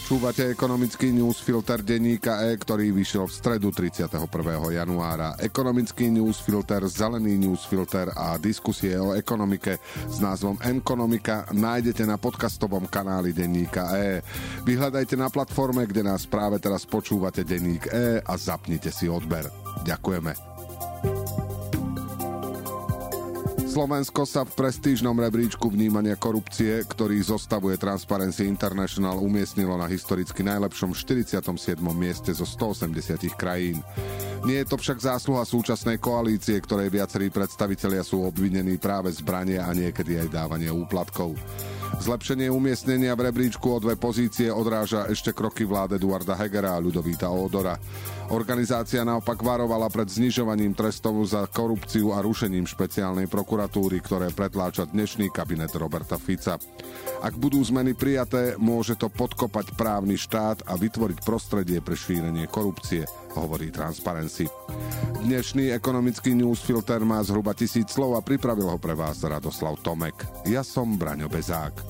Počúvate ekonomický newsfilter denníka E, ktorý vyšiel v stredu 31. januára. Ekonomický newsfilter, zelený newsfilter a diskusie o ekonomike s názvom Enkonomika nájdete na podcastovom kanáli denníka E. Vyhľadajte na platforme, kde nás práve teraz počúvate denník E a zapnite si odber. Ďakujeme. Slovensko sa v prestížnom rebríčku vnímania korupcie, ktorý zostavuje Transparency International, umiestnilo na historicky najlepšom 47. mieste zo 180 krajín. Nie je to však zásluha súčasnej koalície, ktorej viacerí predstavitelia sú obvinení práve zbranie a niekedy aj dávanie úplatkov. Zlepšenie umiestnenia v rebríčku o dve pozície odráža ešte kroky vlády Eduarda Hegera a Ľudovíta Ódora. Organizácia naopak varovala pred znižovaním trestov za korupciu a rušením špeciálnej prokuratúry, ktoré pretláča dnešný kabinet Roberta Fica. Ak budú zmeny prijaté, môže to podkopať právny štát a vytvoriť prostredie pre šírenie korupcie, hovorí Transparency. Dnešný ekonomický newsfilter má zhruba tisíc slov a pripravil ho pre vás Radoslav Tomek. Ja som Braňo Bezák.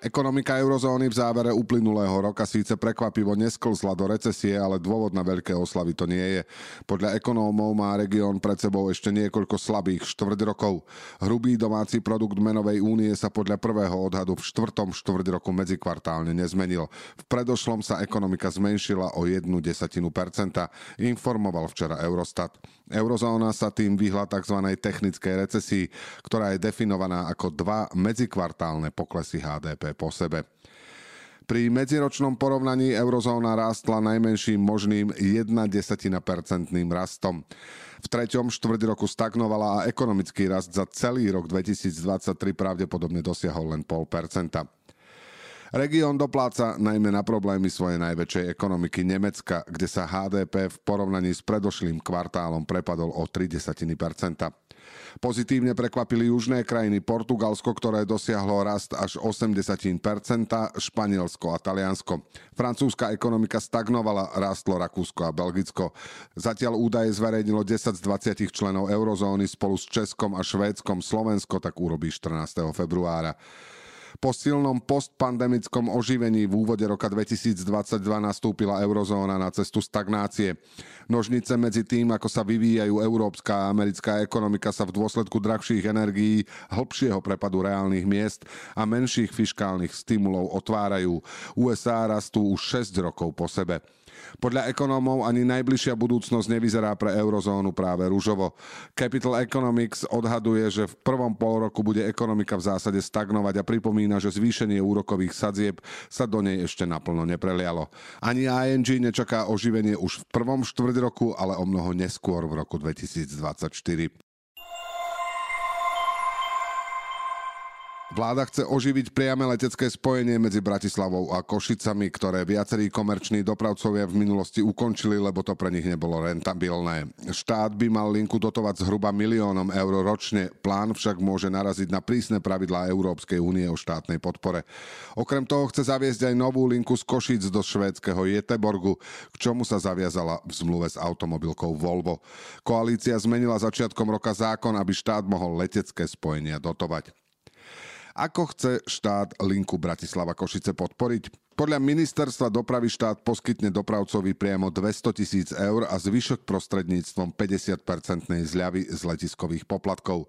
Ekonomika eurozóny v závere uplynulého roka síce prekvapivo nesklzla do recesie, ale dôvod na veľké oslavy to nie je. Podľa ekonómov má región pred sebou ešte niekoľko slabých štvrť rokov. Hrubý domáci produkt menovej únie sa podľa prvého odhadu v štvrtom štvrť roku medzikvartálne nezmenil. V predošlom sa ekonomika zmenšila o jednu desatinu percenta, informoval včera Eurostat. Eurozóna sa tým vyhla tzv. technickej recesii, ktorá je definovaná ako dva medzikvartálne poklesy HDP po sebe. Pri medziročnom porovnaní eurozóna rástla najmenším možným 1 percentným rastom. V treťom štvrť roku stagnovala a ekonomický rast za celý rok 2023 pravdepodobne dosiahol len 0,5%. Región dopláca najmä na problémy svojej najväčšej ekonomiky Nemecka, kde sa HDP v porovnaní s predošlým kvartálom prepadol o 0,3%. Pozitívne prekvapili južné krajiny Portugalsko, ktoré dosiahlo rast až 80%, Španielsko a Taliansko. Francúzska ekonomika stagnovala, rástlo Rakúsko a Belgicko. Zatiaľ údaje zverejnilo 10 z 20 členov eurozóny spolu s Českom a Švédskom. Slovensko tak urobí 14. februára. Po silnom postpandemickom oživení v úvode roka 2022 nastúpila eurozóna na cestu stagnácie. Nožnice medzi tým, ako sa vyvíjajú európska a americká ekonomika sa v dôsledku drahších energií, hĺbšieho prepadu reálnych miest a menších fiškálnych stimulov otvárajú. USA rastú už 6 rokov po sebe. Podľa ekonómov ani najbližšia budúcnosť nevyzerá pre eurozónu práve rúžovo. Capital Economics odhaduje, že v prvom pol roku bude ekonomika v zásade stagnovať a pripomína, že zvýšenie úrokových sadzieb sa do nej ešte naplno neprelialo. Ani ING nečaká oživenie už v prvom štvrť roku, ale o mnoho neskôr v roku 2024. Vláda chce oživiť priame letecké spojenie medzi Bratislavou a Košicami, ktoré viacerí komerční dopravcovia v minulosti ukončili, lebo to pre nich nebolo rentabilné. Štát by mal linku dotovať zhruba miliónom eur ročne, plán však môže naraziť na prísne pravidlá Európskej únie o štátnej podpore. Okrem toho chce zaviesť aj novú linku z Košic do švédskeho Jeteborgu, k čomu sa zaviazala v zmluve s automobilkou Volvo. Koalícia zmenila začiatkom roka zákon, aby štát mohol letecké spojenia dotovať. Ako chce štát linku Bratislava Košice podporiť? Podľa ministerstva dopravy štát poskytne dopravcovi priamo 200 tisíc eur a zvyšok prostredníctvom 50-percentnej zľavy z letiskových poplatkov.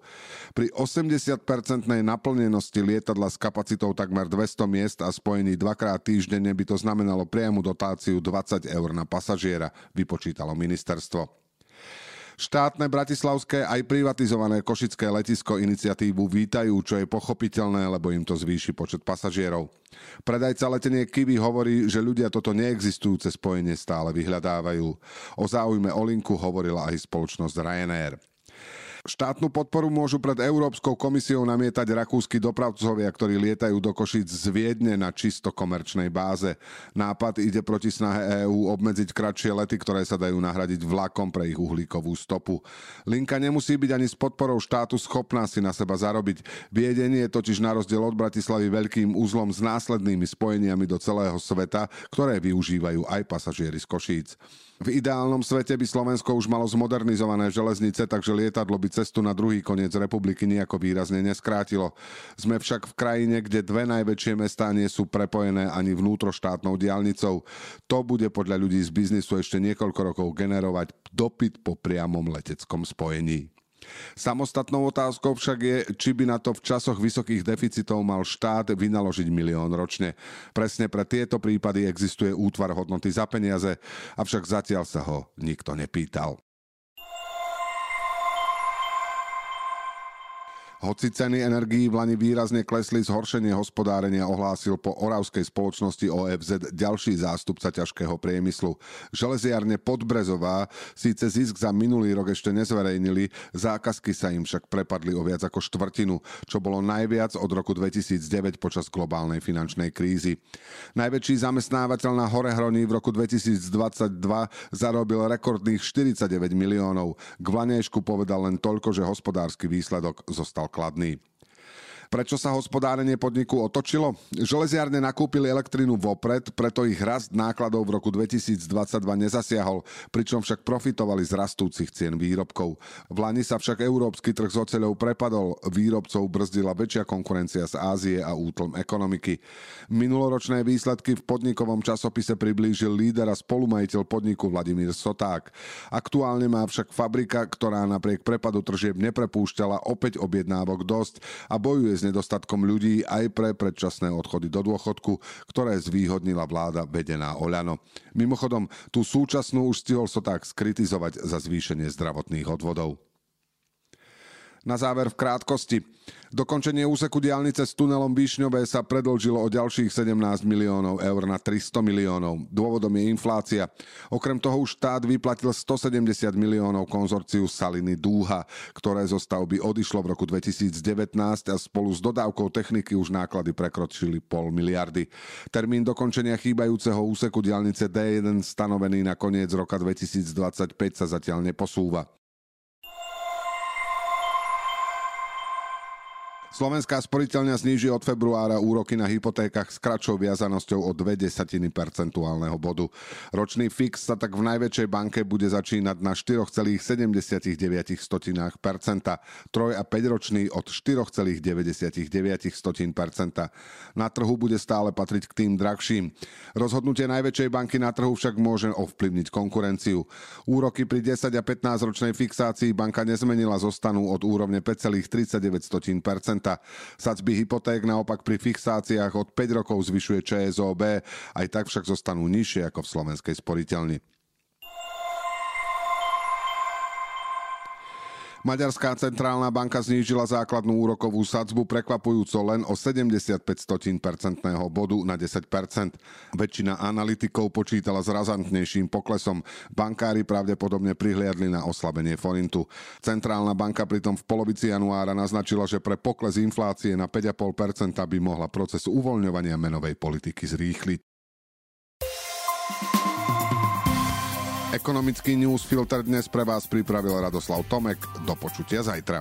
Pri 80-percentnej naplnenosti lietadla s kapacitou takmer 200 miest a spojení dvakrát týždenne by to znamenalo priamu dotáciu 20 eur na pasažiera, vypočítalo ministerstvo. Štátne bratislavské aj privatizované košické letisko iniciatívu vítajú, čo je pochopiteľné, lebo im to zvýši počet pasažierov. Predajca letenie Kiwi hovorí, že ľudia toto neexistujúce spojenie stále vyhľadávajú. O záujme o linku hovorila aj spoločnosť Ryanair. Štátnu podporu môžu pred Európskou komisiou namietať rakúsky dopravcovia, ktorí lietajú do Košic z Viedne na čisto komerčnej báze. Nápad ide proti snahe EÚ obmedziť kratšie lety, ktoré sa dajú nahradiť vlakom pre ich uhlíkovú stopu. Linka nemusí byť ani s podporou štátu schopná si na seba zarobiť. Viedenie je totiž na rozdiel od Bratislavy veľkým úzlom s následnými spojeniami do celého sveta, ktoré využívajú aj pasažieri z Košíc. V ideálnom svete by Slovensko už malo zmodernizované železnice, takže lietadlo by cestu na druhý koniec republiky nejako výrazne neskrátilo. Sme však v krajine, kde dve najväčšie mestá nie sú prepojené ani vnútroštátnou diálnicou. To bude podľa ľudí z biznisu ešte niekoľko rokov generovať dopyt po priamom leteckom spojení. Samostatnou otázkou však je, či by na to v časoch vysokých deficitov mal štát vynaložiť milión ročne. Presne pre tieto prípady existuje útvar hodnoty za peniaze, avšak zatiaľ sa ho nikto nepýtal. Hoci ceny energií v Lani výrazne klesli, zhoršenie hospodárenia ohlásil po oravskej spoločnosti OFZ ďalší zástupca ťažkého priemyslu. Železiarne Podbrezová síce zisk za minulý rok ešte nezverejnili, zákazky sa im však prepadli o viac ako štvrtinu, čo bolo najviac od roku 2009 počas globálnej finančnej krízy. Najväčší zamestnávateľ na Horehroní v roku 2022 zarobil rekordných 49 miliónov. K Vlanejšku povedal len toľko, že hospodársky výsledok zostal kladný. Prečo sa hospodárenie podniku otočilo? Železiarne nakúpili elektrínu vopred, preto ich rast nákladov v roku 2022 nezasiahol, pričom však profitovali z rastúcich cien výrobkov. V Lani sa však európsky trh s oceľou prepadol, výrobcov brzdila väčšia konkurencia z Ázie a útlm ekonomiky. Minuloročné výsledky v podnikovom časopise priblížil líder a spolumajiteľ podniku Vladimír Soták. Aktuálne má však fabrika, ktorá napriek prepadu tržieb neprepúšťala opäť objednávok dosť a bojuje nedostatkom ľudí aj pre predčasné odchody do dôchodku, ktoré zvýhodnila vláda vedená Oľano. Mimochodom, tú súčasnú už stihol so tak skritizovať za zvýšenie zdravotných odvodov. Na záver v krátkosti. Dokončenie úseku diálnice s tunelom Výšňové sa predlžilo o ďalších 17 miliónov eur na 300 miliónov. Dôvodom je inflácia. Okrem toho štát vyplatil 170 miliónov konzorciu Saliny Dúha, ktoré zo stavby odišlo v roku 2019 a spolu s dodávkou techniky už náklady prekročili pol miliardy. Termín dokončenia chýbajúceho úseku diálnice D1 stanovený na koniec roka 2025 sa zatiaľ neposúva. Slovenská sporiteľňa zníži od februára úroky na hypotékach s kratšou viazanosťou o 0,2 percentuálneho bodu. Ročný fix sa tak v najväčšej banke bude začínať na 4,79% troj- a 5-ročný od 4,99 Na trhu bude stále patriť k tým drahším. Rozhodnutie najväčšej banky na trhu však môže ovplyvniť konkurenciu. Úroky pri 10 a 15 ročnej fixácii banka nezmenila, zostanú od úrovne 5,39 Sadzby hypoték naopak pri fixáciách od 5 rokov zvyšuje ČSOB, aj tak však zostanú nižšie ako v slovenskej sporiteľni. Maďarská centrálna banka znížila základnú úrokovú sadzbu prekvapujúco len o 75 percentného bodu na 10% Väčšina analytikov počítala s razantnejším poklesom. Bankári pravdepodobne prihliadli na oslabenie forintu. Centrálna banka pritom v polovici januára naznačila, že pre pokles inflácie na 5,5% by mohla proces uvoľňovania menovej politiky zrýchliť. Ekonomický newsfilter dnes pre vás pripravil Radoslav Tomek. Do počutia zajtra.